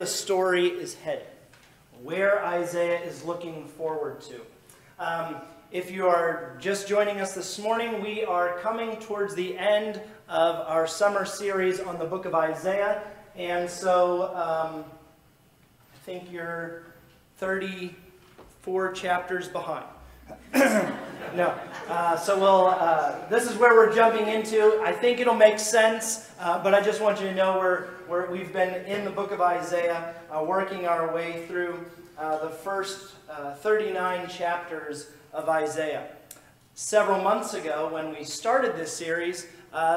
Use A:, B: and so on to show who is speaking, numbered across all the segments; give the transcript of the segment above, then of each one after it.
A: the story is headed, where Isaiah is looking forward to. Um, if you are just joining us this morning, we are coming towards the end of our summer series on the book of Isaiah. And so um, I think you're 34 chapters behind. no. Uh, so we'll, uh, this is where we're jumping into. I think it'll make sense, uh, but I just want you to know we're, we're, we've been in the book of Isaiah, uh, working our way through uh, the first uh, 39 chapters of Isaiah. Several months ago, when we started this series,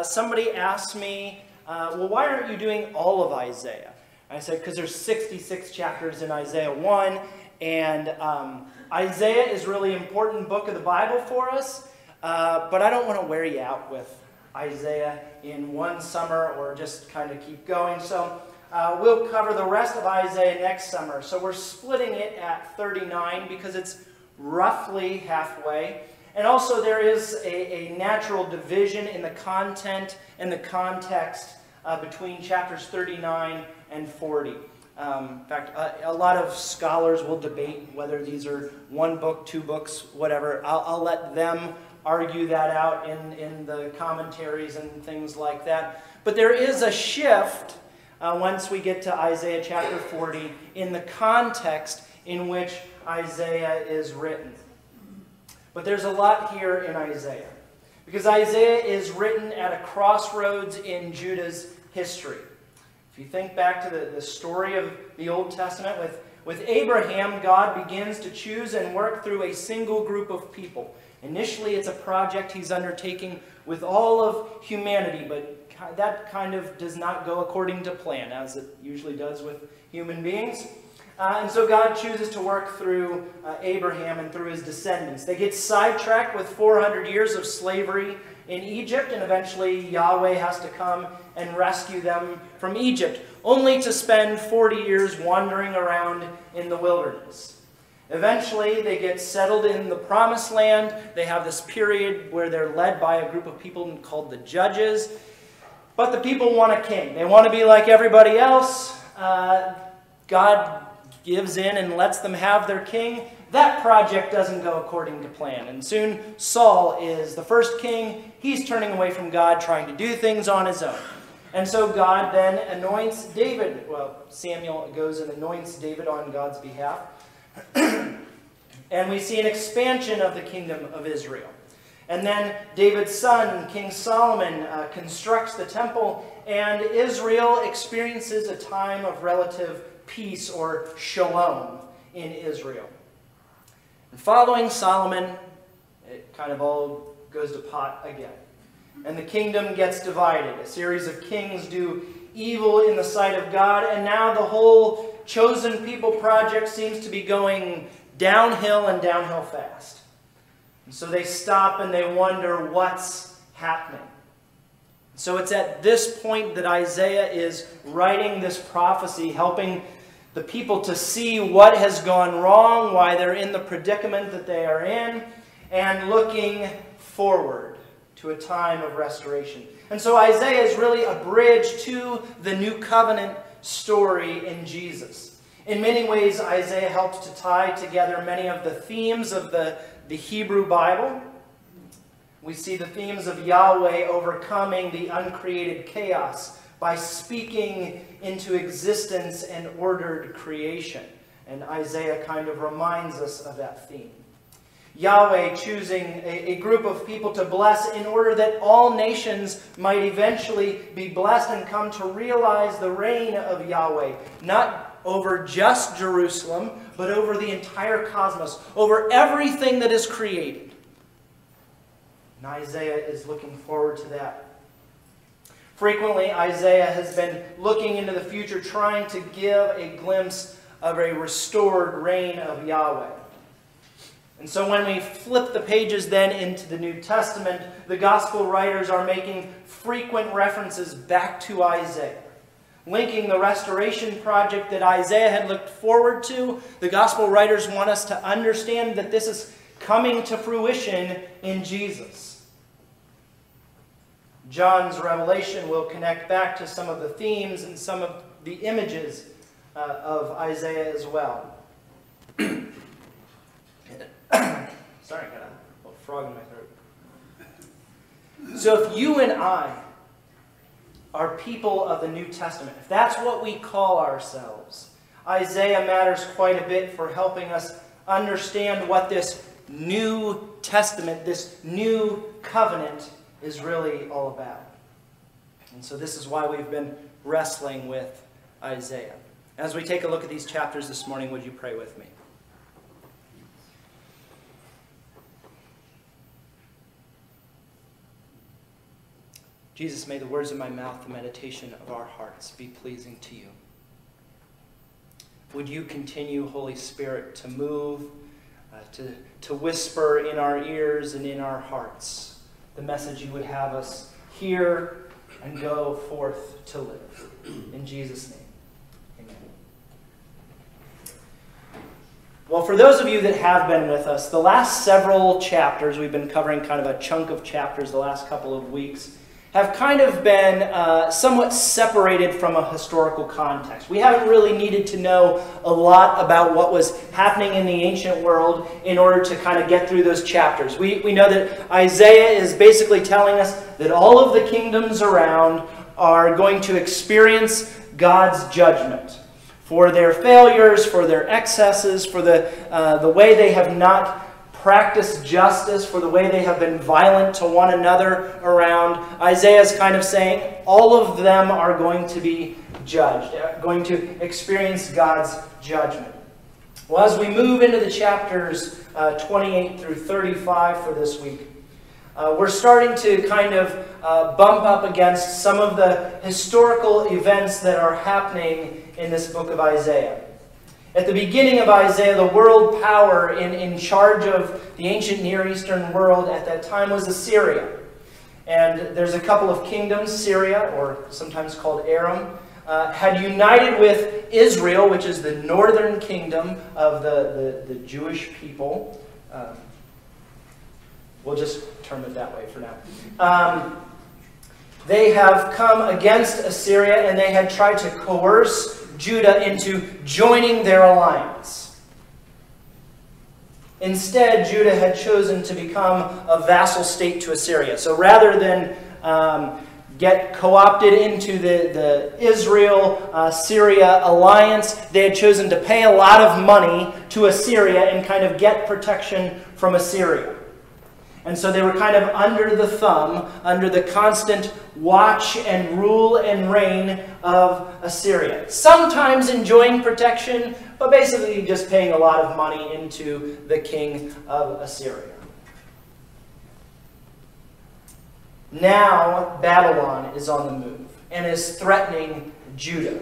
A: somebody asked me, well, why aren't you doing all of Isaiah? I said, because there's 66 chapters in Isaiah 1, and um, Isaiah is really important book of the Bible for us, uh, but I don't want to wear you out with Isaiah in one summer or just kind of keep going. So uh, we'll cover the rest of Isaiah next summer. So we're splitting it at 39 because it's roughly halfway. And also there is a, a natural division in the content and the context uh, between chapters 39 and 40. Um, in fact, a, a, lot of scholars will debate whether these are one book, two books, whatever. I'll, I'll let them argue that out in, in the commentaries and things like that. But there is a shift uh, once we get to Isaiah chapter 40 in the context in which Isaiah is written. But there's a lot here in Isaiah. Because Isaiah is written at a crossroads in Judah's history. If you think back to the, the story of the Old Testament, with, with Abraham, God begins to choose and work through a single group of people. Initially, it's a project he's undertaking with all of humanity, but that kind of does not go according to plan, as it usually does with human beings. Uh, and so God chooses to work through uh, Abraham and through his descendants. They get sidetracked with 400 years of slavery in Egypt, and eventually Yahweh has to come and rescue them from Egypt, only to spend 40 years wandering around in the wilderness. Eventually, they get settled in the promised land. They have this period where they're led by a group of people called the judges. But the people want a king. They want to be like everybody else. Uh, God gives in and lets them have their king. That project doesn't go according to plan. And soon Saul is the first king. He's turning away from God, trying to do things on his own. And so God then anoints David. Well, Samuel goes and anoints David on God's behalf. and we see an expansion of the kingdom of Israel. And then David's son, King Solomon, uh, constructs the temple, and Israel experiences a time of relative peace or shalom in Israel. And following Solomon, it kind of all goes to pot again. And the kingdom gets divided. A series of kings do evil in the sight of God, and now the whole chosen people project seems to be going downhill and downhill fast. And so they stop and they wonder what's happening. So it's at this point that Isaiah is writing this prophecy, helping the people to see what has gone wrong, why they're in the predicament that they are in, and looking forward to a time of restoration. And so Isaiah is really a bridge to the new covenant story in Jesus. In many ways, Isaiah helps to tie together many of the themes of the, the Hebrew Bible. We see the themes of Yahweh overcoming the uncreated chaos by speaking into existence and ordered creation. And Isaiah kind of reminds us of that theme. Yahweh choosing a, a, group of people to bless in order that all nations might eventually be blessed and come to realize the reign of Yahweh, not over just Jerusalem, but over the entire cosmos, over everything that is created. And Isaiah is looking forward to that. Frequently, Isaiah has been looking into the future, trying to give a glimpse of a restored reign of Yahweh. And so when we flip the pages then into the New Testament, the gospel writers are making frequent references back to Isaiah. Linking the restoration project that Isaiah had looked forward to, the gospel writers want us to understand that this is coming to fruition in Jesus. John's revelation will connect back to some of the themes and some of the images uh, of Isaiah as well. Sorry, I got a little frog in my throat. So if you and I are people of the New Testament, if that's what we call ourselves, Isaiah matters quite a bit for helping us understand what this New Testament, this new covenant, is really all about. And so this is why we've been wrestling with Isaiah. As we take a look at these chapters this morning, would you pray with me? Jesus, may the words of my mouth, the meditation of our hearts be pleasing to you. Would you continue, Holy Spirit, to move, uh, to, to whisper in our ears and in our hearts the message you would have us hear and go forth to live. In Jesus' name, amen. Well, for those of you that have been with us, the last several chapters, we've been covering kind of a chunk of chapters the last couple of weeks have kind of been uh, somewhat separated from a historical context. We haven't really needed to know a lot about what was happening in the ancient world in order to kind of get through those chapters. We, we know that Isaiah is basically telling us that all of the kingdoms around are going to experience God's judgment for their failures, for their excesses, for the, uh, the way they have not practice justice for the way they have been violent to one another around. Isaiah is kind of saying all of them are going to be judged, going to experience God's judgment. Well, as we move into the chapters uh, 28 through 35 for this week, uh, we're starting to kind of uh, bump up against some of the historical events that are happening in this book of Isaiah. At the beginning of Isaiah, the world power in, in charge of the ancient Near Eastern world at that time was Assyria. And there's a couple of kingdoms, Syria, or sometimes called Aram, uh, had united with Israel, which is the northern kingdom of the, the, the Jewish people. Um, we'll just term it that way for now. Um, they have come against Assyria and they had tried to coerce Judah into joining their alliance. Instead, Judah had chosen to become a vassal state to Assyria. So rather than um, get co opted into the, the Israel uh, Syria alliance, they had chosen to pay a lot of money to Assyria and kind of get protection from Assyria. And so they were kind of under the thumb, under the constant watch and rule and reign of Assyria. Sometimes enjoying protection, but basically just paying a lot of money into the king of Assyria. Now Babylon is on the move and is threatening Judah.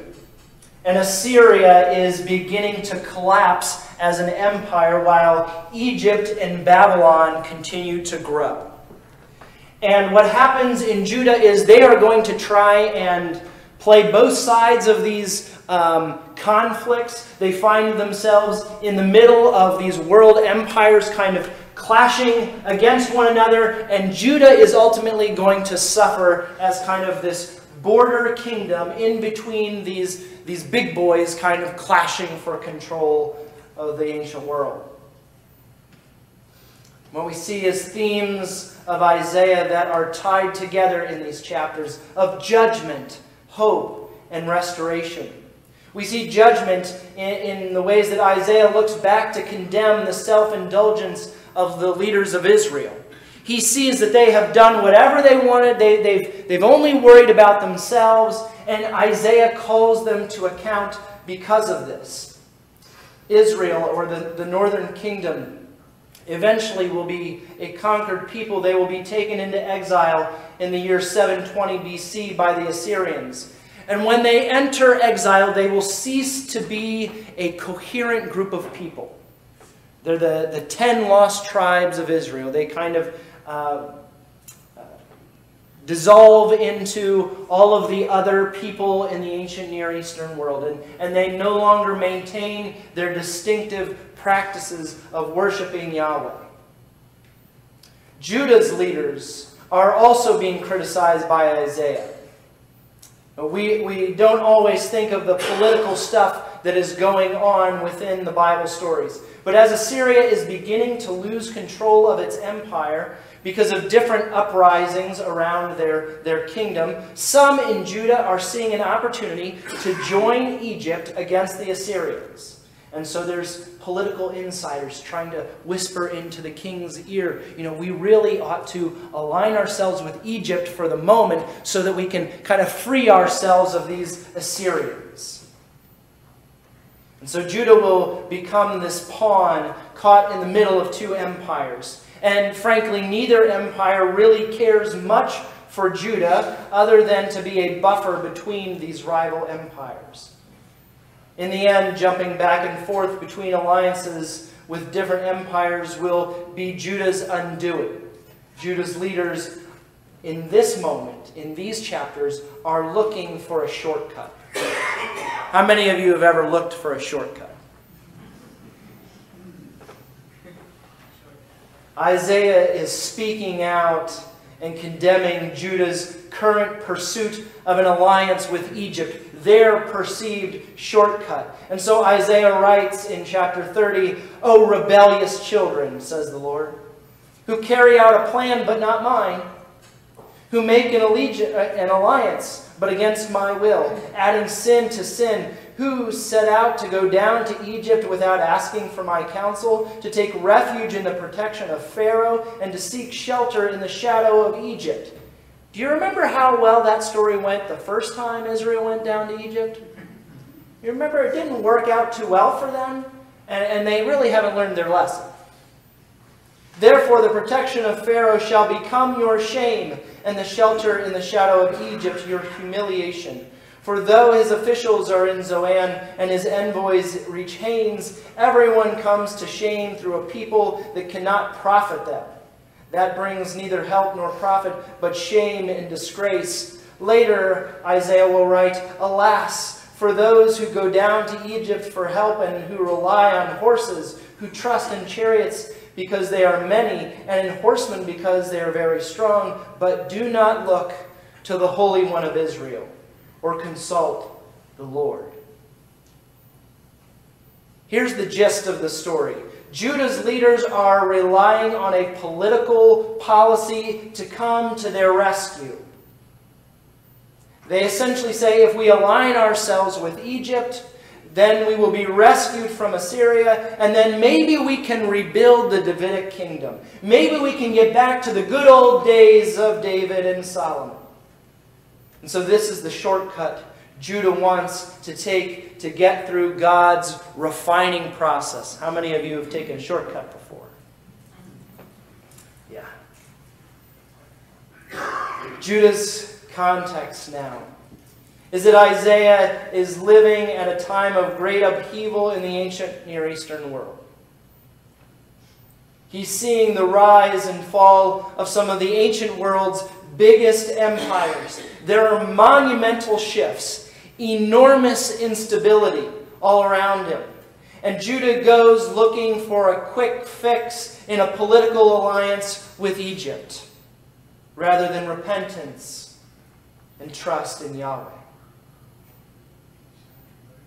A: And Assyria is beginning to collapse as an empire while Egypt and Babylon continue to grow. And what happens in Judah is they are going to try and play both sides of these um, conflicts. They find themselves in the middle of these world empires kind of clashing against one another, and Judah is ultimately going to suffer as kind of this border kingdom in between these, these big boys kind of clashing for control of the ancient world. What we see is themes of Isaiah that are tied together in these chapters of judgment, hope, and restoration. We see judgment in, in the ways that Isaiah looks back to condemn the self indulgence of the leaders of Israel. He sees that they have done whatever they wanted, they, they've, they've only worried about themselves, and Isaiah calls them to account because of this. Israel, or the, the northern kingdom, eventually will be a conquered people. They will be taken into exile in the year 720 BC by the Assyrians. And when they enter exile, they will cease to be a coherent group of people. They're the, the ten lost tribes of Israel. They kind of uh, dissolve into all of the other people in the ancient Near Eastern world. And, and they no longer maintain their distinctive practices of worshiping Yahweh. Judah's leaders are also being criticized by Isaiah. We, we don't always think of the political stuff that is going on within the Bible stories. But as Assyria is beginning to lose control of its empire, because of different uprisings around their, their kingdom, some in Judah are seeing an opportunity to join Egypt against the Assyrians. And so there's political insiders trying to whisper into the king's ear, you know, we really ought to align ourselves with Egypt for the moment so that we can kind of free ourselves of these Assyrians. And so Judah will become this pawn caught in the middle of two empires. And frankly, neither empire really cares much for Judah other than to be a buffer between these rival empires. In the end, jumping back and forth between alliances with different empires will be Judah's undoing. Judah's leaders in this moment, in these chapters, are looking for a shortcut. How many of you have ever looked for a shortcut? Isaiah is speaking out and condemning Judah's current pursuit of an alliance with Egypt, their perceived shortcut. And so Isaiah writes in chapter 30, O rebellious children, says the Lord, who carry out a plan but not mine, who make an, an alliance but against my will, adding sin to sin, who set out to go down to Egypt without asking for my counsel, to take refuge in the protection of Pharaoh, and to seek shelter in the shadow of Egypt. Do you remember how well that story went the first time Israel went down to Egypt? You remember it didn't work out too well for them, and, and they really haven't learned their lesson. Therefore, the protection of Pharaoh shall become your shame, and the shelter in the shadow of Egypt your humiliation. For though his officials are in Zoan and his envoys reach Hanes, everyone comes to shame through a people that cannot profit them. That brings neither help nor profit, but shame and disgrace. Later, Isaiah will write, Alas, for those who go down to Egypt for help and who rely on horses, who trust in chariots because they are many, and in horsemen because they are very strong, but do not look to the Holy One of Israel or consult the Lord. Here's the gist of the story. Judah's leaders are relying on a political policy to come to their rescue. They essentially say if we align ourselves with Egypt, then we will be rescued from Assyria, and then maybe we can rebuild the Davidic kingdom. Maybe we can get back to the good old days of David and Solomon. And so this is the shortcut Judah wants to take to get through God's refining process. How many of you have taken a shortcut before? Yeah. Judah's context now is that Isaiah is living at a time of great upheaval in the ancient Near Eastern world. He's seeing the rise and fall of some of the ancient world's biggest empires. There are monumental shifts, enormous instability all around him. And Judah goes looking for a quick fix in a political alliance with Egypt rather than repentance and trust in Yahweh.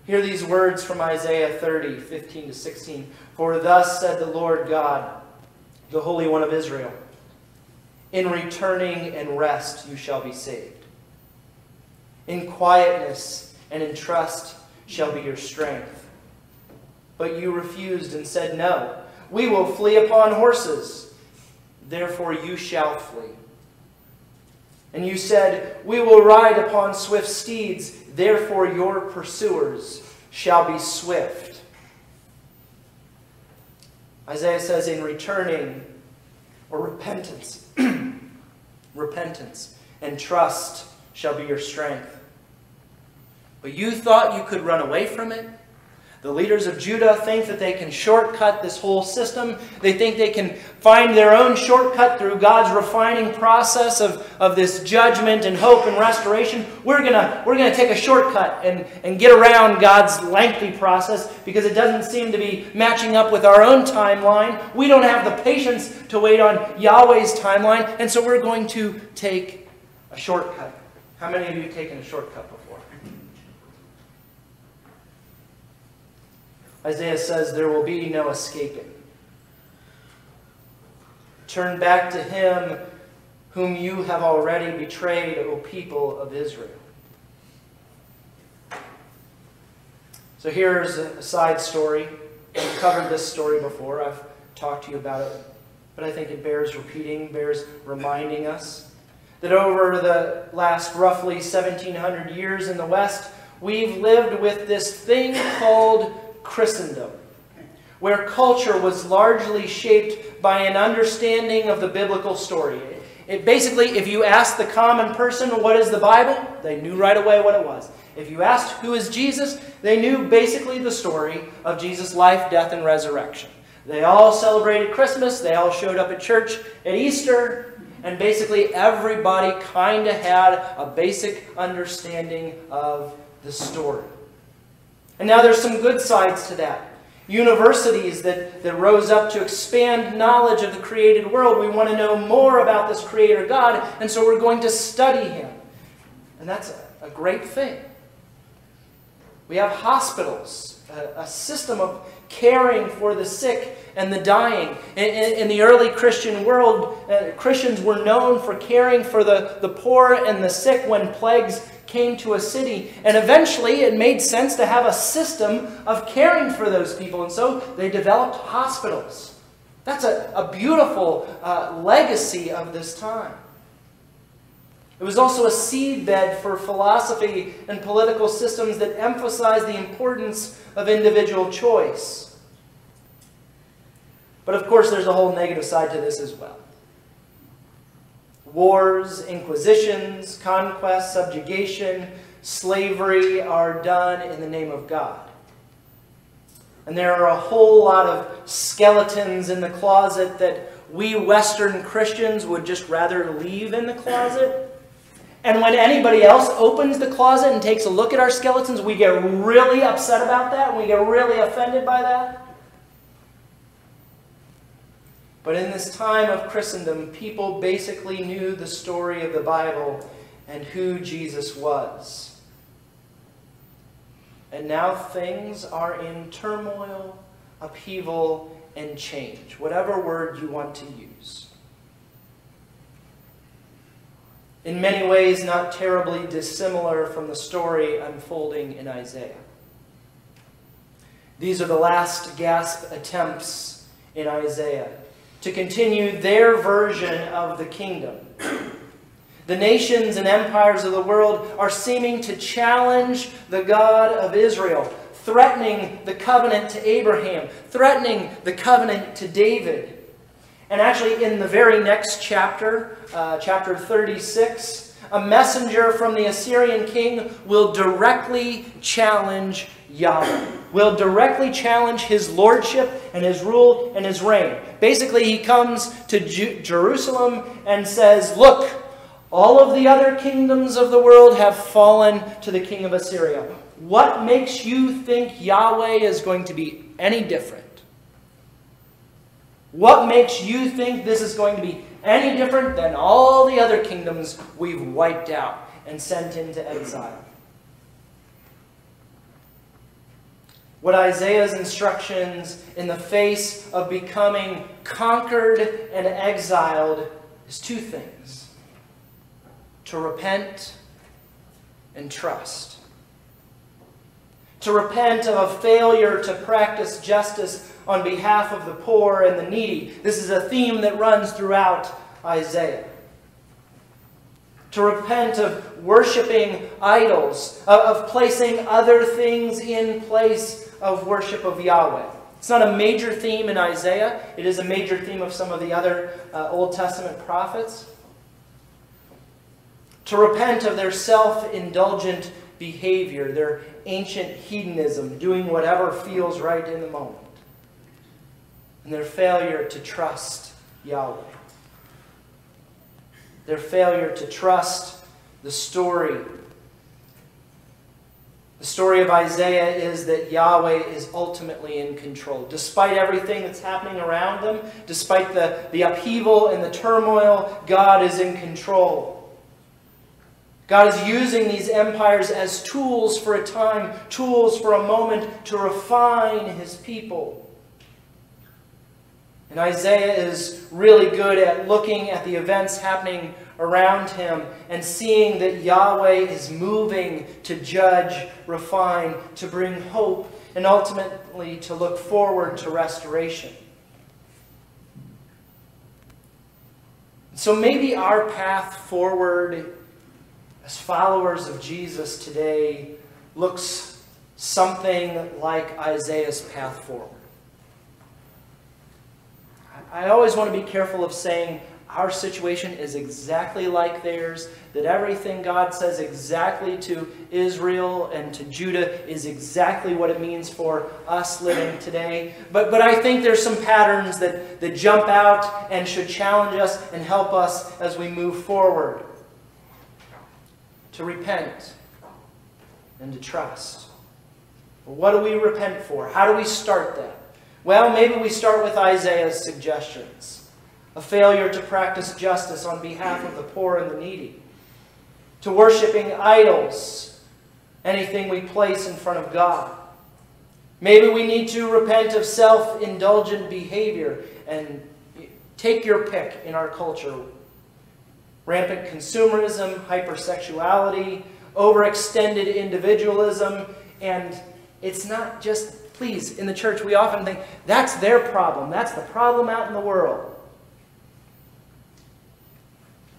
A: Hear these words from Isaiah 30, 15 to 16. For thus said the Lord God, the Holy One of Israel. In returning and rest you shall be saved. In quietness and in trust shall be your strength. But you refused and said, No, we will flee upon horses. Therefore you shall flee. And you said, We will ride upon swift steeds. Therefore your pursuers shall be swift. Isaiah says, In returning or repentance, repentance, and trust shall be your strength. But you thought you could run away from it? The leaders of Judah think that they can shortcut this whole system. They think they can find their own shortcut through God's refining process of, of this judgment and hope and restoration. We're going we're gonna take a shortcut and, and get around God's lengthy process because it doesn't seem to be matching up with our own timeline. We don't have the patience to wait on Yahweh's timeline, and so we're going to take a shortcut. How many of you have taken a shortcut before? Isaiah says there will be no escaping. Turn back to him whom you have already betrayed, O people of Israel. So here's a side story. I've covered this story before. I've talked to you about it. But I think it bears repeating, bears reminding us that over the last roughly 1700 years in the West, we've lived with this thing called Christendom, where culture was largely shaped by an understanding of the biblical story. It basically, if you asked the common person what is the Bible, they knew right away what it was. If you asked who is Jesus, they knew basically the story of Jesus' life, death, and resurrection. They all celebrated Christmas, they all showed up at church at Easter, and basically everybody kind of had a basic understanding of the story. And now there's some good sides to that. Universities that, that rose up to expand knowledge of the created world. We want to know more about this Creator God, and so we're going to study Him. And that's a, a great thing. We have hospitals, a, a system of caring for the sick and the dying. In, in, in the early Christian world, uh, Christians were known for caring for the, the poor and the sick when plagues came to a city. And eventually it made sense to have a system of caring for those people. And so they developed hospitals. That's a, a beautiful uh, legacy of this time. It was also a seedbed for philosophy and political systems that emphasized the importance of individual choice. But of course, there's a whole negative side to this as well. Wars, inquisitions, conquest, subjugation, slavery are done in the name of God. And there are a whole lot of skeletons in the closet that we Western Christians would just rather leave in the closet. And when anybody else opens the closet and takes a look at our skeletons, we get really upset about that and we get really offended by that. But in this time of Christendom, people basically knew the story of the Bible and who Jesus was. And now things are in turmoil, upheaval, and change, whatever word you want to use. In many ways, not terribly dissimilar from the story unfolding in Isaiah. These are the last gasp attempts in Isaiah to continue their version of the kingdom. The nations and empires of the world are seeming to challenge the God of Israel, threatening the covenant to Abraham, threatening the covenant to David. And actually, in the very next chapter, uh, chapter 36, a messenger from the Assyrian king will directly challenge Yahweh, will directly challenge his lordship and his rule and his reign. Basically, he comes to Ju Jerusalem and says, Look, all of the other kingdoms of the world have fallen to the king of Assyria. What makes you think Yahweh is going to be any different? What makes you think this is going to be any different than all the other kingdoms we've wiped out and sent into exile? What Isaiah's instructions in the face of becoming conquered and exiled is two things to repent and trust. To repent of a failure to practice justice on behalf of the poor and the needy. This is a theme that runs throughout Isaiah. To repent of worshiping idols, of placing other things in place of worship of Yahweh. It's not a major theme in Isaiah. It is a major theme of some of the other uh, Old Testament prophets. To repent of their self-indulgent behavior, their ancient hedonism, doing whatever feels right in the moment. And their failure to trust Yahweh. Their failure to trust the story the story of Isaiah is that Yahweh is ultimately in control. Despite everything that's happening around them, despite the, the upheaval and the turmoil, God is in control. God is using these empires as tools for a time, tools for a moment to refine his people. And Isaiah is really good at looking at the events happening around him and seeing that Yahweh is moving to judge, refine, to bring hope, and ultimately to look forward to restoration. So maybe our path forward as followers of Jesus today looks something like Isaiah's path forward. I always want to be careful of saying our situation is exactly like theirs, that everything God says exactly to Israel and to Judah is exactly what it means for us living today. But, but I think there's some patterns that, that jump out and should challenge us and help us as we move forward to repent and to trust. What do we repent for? How do we start that? Well, maybe we start with Isaiah's suggestions. A failure to practice justice on behalf of the poor and the needy. To worshiping idols, anything we place in front of God. Maybe we need to repent of self-indulgent behavior and take your pick in our culture rampant consumerism, hypersexuality, overextended individualism, and it's not just, please, in the church we often think that's their problem, that's the problem out in the world.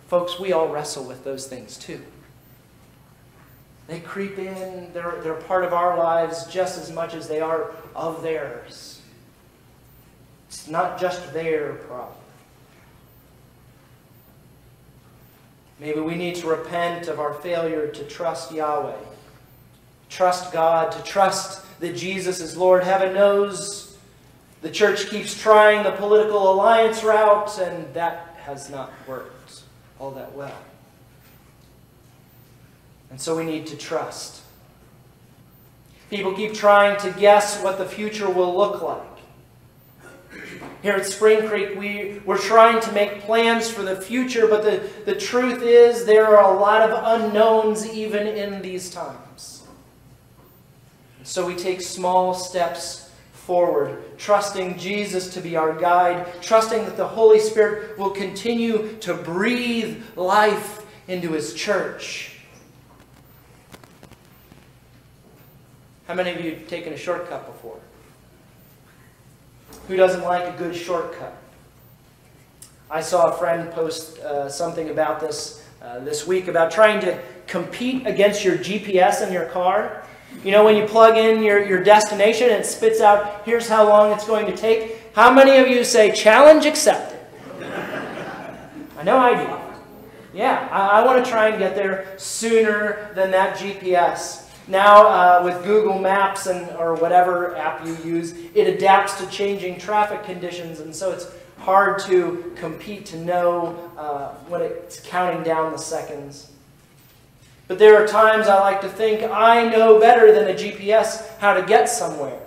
A: Folks, we all wrestle with those things too. They creep in, they're, they're part of our lives just as much as they are of theirs. It's not just their problem. Maybe we need to repent of our failure to trust Yahweh, trust God, to trust that Jesus is Lord. Heaven knows the church keeps trying the political alliance route, and that has not worked all that well. And so we need to trust. People keep trying to guess what the future will look like. Here at Spring Creek, we, we're trying to make plans for the future, but the, the truth is there are a lot of unknowns even in these times. So we take small steps forward, trusting Jesus to be our guide, trusting that the Holy Spirit will continue to breathe life into His church. How many of you have taken a shortcut before? Who doesn't like a good shortcut? I saw a friend post uh, something about this uh, this week about trying to compete against your GPS in your car. You know, when you plug in your, your destination and it spits out, here's how long it's going to take. How many of you say, challenge accepted? I know I do. Yeah, I, I want to try and get there sooner than that GPS. Now, uh, with Google Maps and or whatever app you use, it adapts to changing traffic conditions, and so it's hard to compete to know uh, when it's counting down the seconds. But there are times I like to think I know better than a GPS how to get somewhere.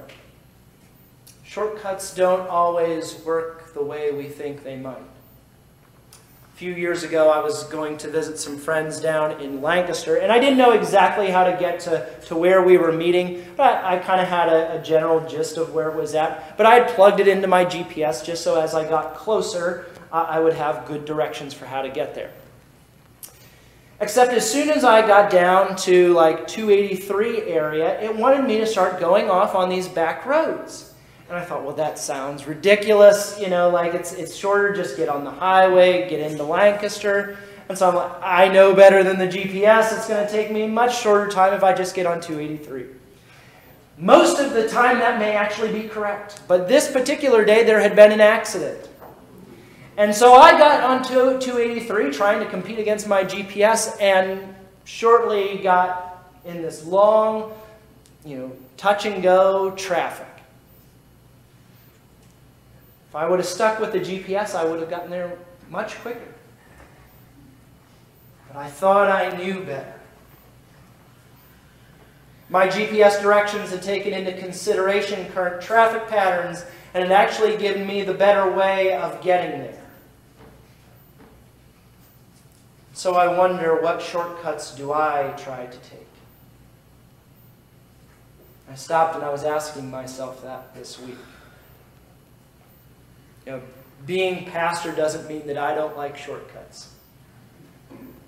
A: Shortcuts don't always work the way we think they might A few years ago, I was going to visit some friends down in Lancaster, and I didn't know exactly how to get to, to where we were meeting, but I kind of had a, a, general gist of where it was at. But I had plugged it into my GPS just so as I got closer, I would have good directions for how to get there. Except as soon as I got down to like 283 area, it wanted me to start going off on these back roads. And I thought, well, that sounds ridiculous. You know, like it's, it's shorter, just get on the highway, get into Lancaster. And so I'm like, I know better than the GPS. It's going to take me much shorter time if I just get on 283. Most of the time, that may actually be correct. But this particular day, there had been an accident. And so I got onto 283 trying to compete against my GPS and shortly got in this long, you know, touch and go traffic. If I would have stuck with the GPS, I would have gotten there much quicker. But I thought I knew better. My GPS directions had taken into consideration current traffic patterns and had actually given me the better way of getting there. So I wonder what shortcuts do I try to take? I stopped and I was asking myself that this week. You know, being pastor doesn't mean that I don't like shortcuts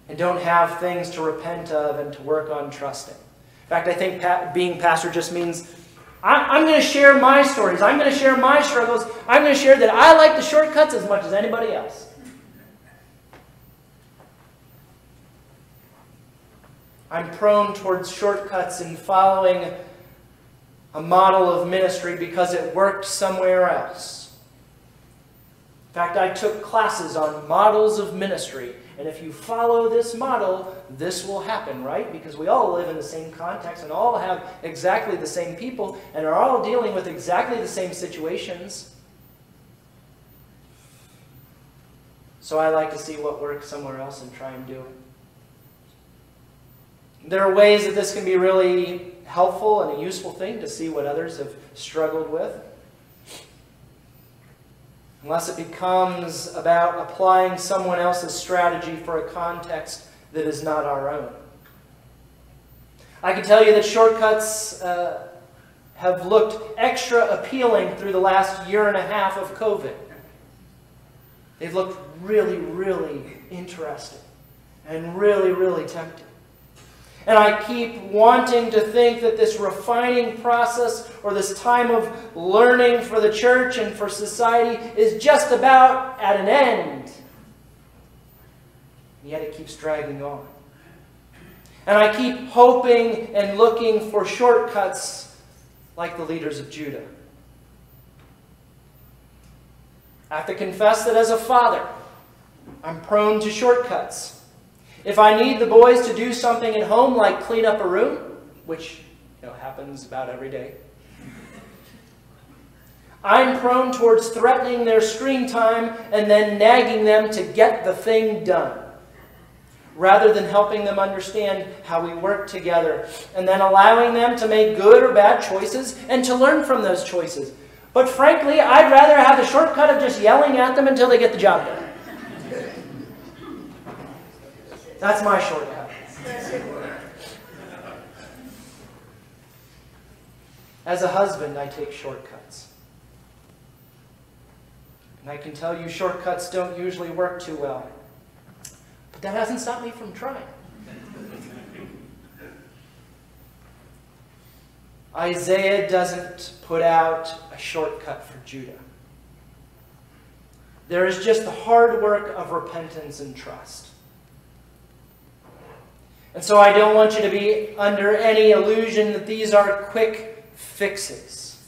A: and don't have things to repent of and to work on trusting. In fact, I think pa- being pastor just means I'm going to share my stories. I'm going to share my struggles. I'm going to share that I like the shortcuts as much as anybody else. I'm prone towards shortcuts in following a model of ministry because it worked somewhere else. In fact, I took classes on models of ministry and if you follow this model, this will happen, right? Because we all live in the same context and all have exactly the same people and are all dealing with exactly the same situations. So I like to see what works somewhere else and try and do it. There are ways that this can be really helpful and a useful thing to see what others have struggled with unless it becomes about applying someone else's strategy for a context that is not our own. I can tell you that shortcuts uh, have looked extra appealing through the last year and a half of COVID. They've looked really, really interesting and really, really tempting. And I keep wanting to think that this refining process or this time of learning for the church and for society is just about at an end. And yet it keeps dragging on. And I keep hoping and looking for shortcuts like the leaders of Judah. I have to confess that as a father, I'm prone to shortcuts. If I need the boys to do something at home like clean up a room, which you know, happens about every day, I'm prone towards threatening their screen time and then nagging them to get the thing done, rather than helping them understand how we work together and then allowing them to make good or bad choices and to learn from those choices. But frankly, I'd rather have the shortcut of just yelling at them until they get the job done. That's my shortcut. As a husband, I take shortcuts. And I can tell you shortcuts don't usually work too well. But that hasn't stopped me from trying. Isaiah doesn't put out a shortcut for Judah. There is just the hard work of repentance and trust. And so I don't want you to be under any illusion that these are quick fixes.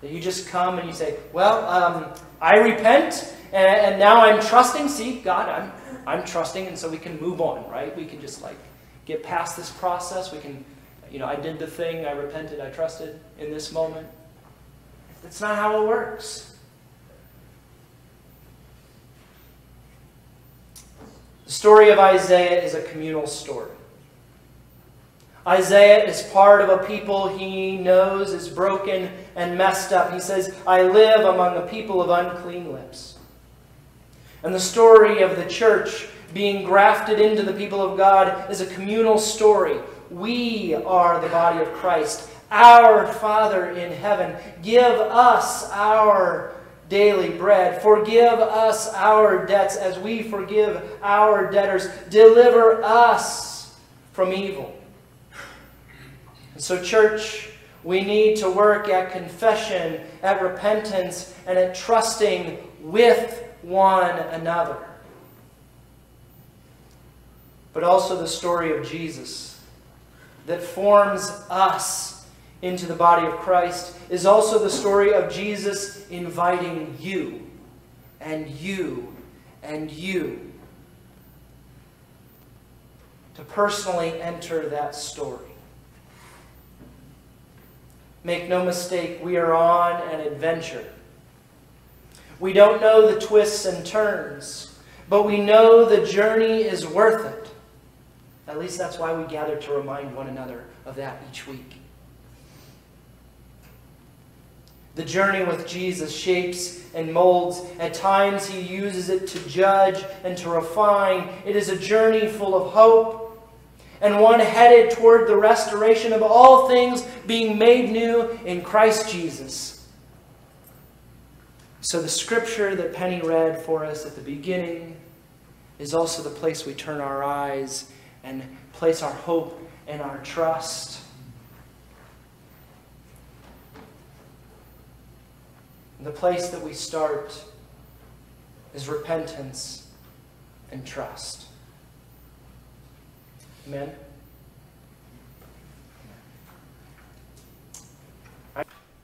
A: That you just come and you say, well, um, I repent, and, and, now I'm trusting. See, God, I'm, I'm trusting, and so we can move on, right? We can just like get past this process. We can, you know, I did the thing, I repented, I trusted in this moment. That's not how it works. The story of Isaiah is a communal story. Isaiah is part of a people he knows is broken and messed up. He says, I live among a people of unclean lips. And the story of the church being grafted into the people of God is a communal story. We are the body of Christ. Our Father in heaven, give us our daily bread. Forgive us our debts as we forgive our debtors. Deliver us from evil. So, church, we need to work at confession, at repentance, and at trusting with one another. But also the story of Jesus that forms us into the body of Christ is also the story of Jesus inviting you and you and you to personally enter that story. Make no mistake, we are on an adventure. We don't know the twists and turns, but we know the journey is worth it. At least that's why we gather to remind one another of that each week. The journey with Jesus shapes and molds. At times, he uses it to judge and to refine. It is a journey full of hope and one headed toward the restoration of all things being made new in Christ Jesus. So, the scripture that Penny read for us at the beginning is also the place we turn our eyes and place our hope and our trust. The place that we start is repentance and trust. Amen.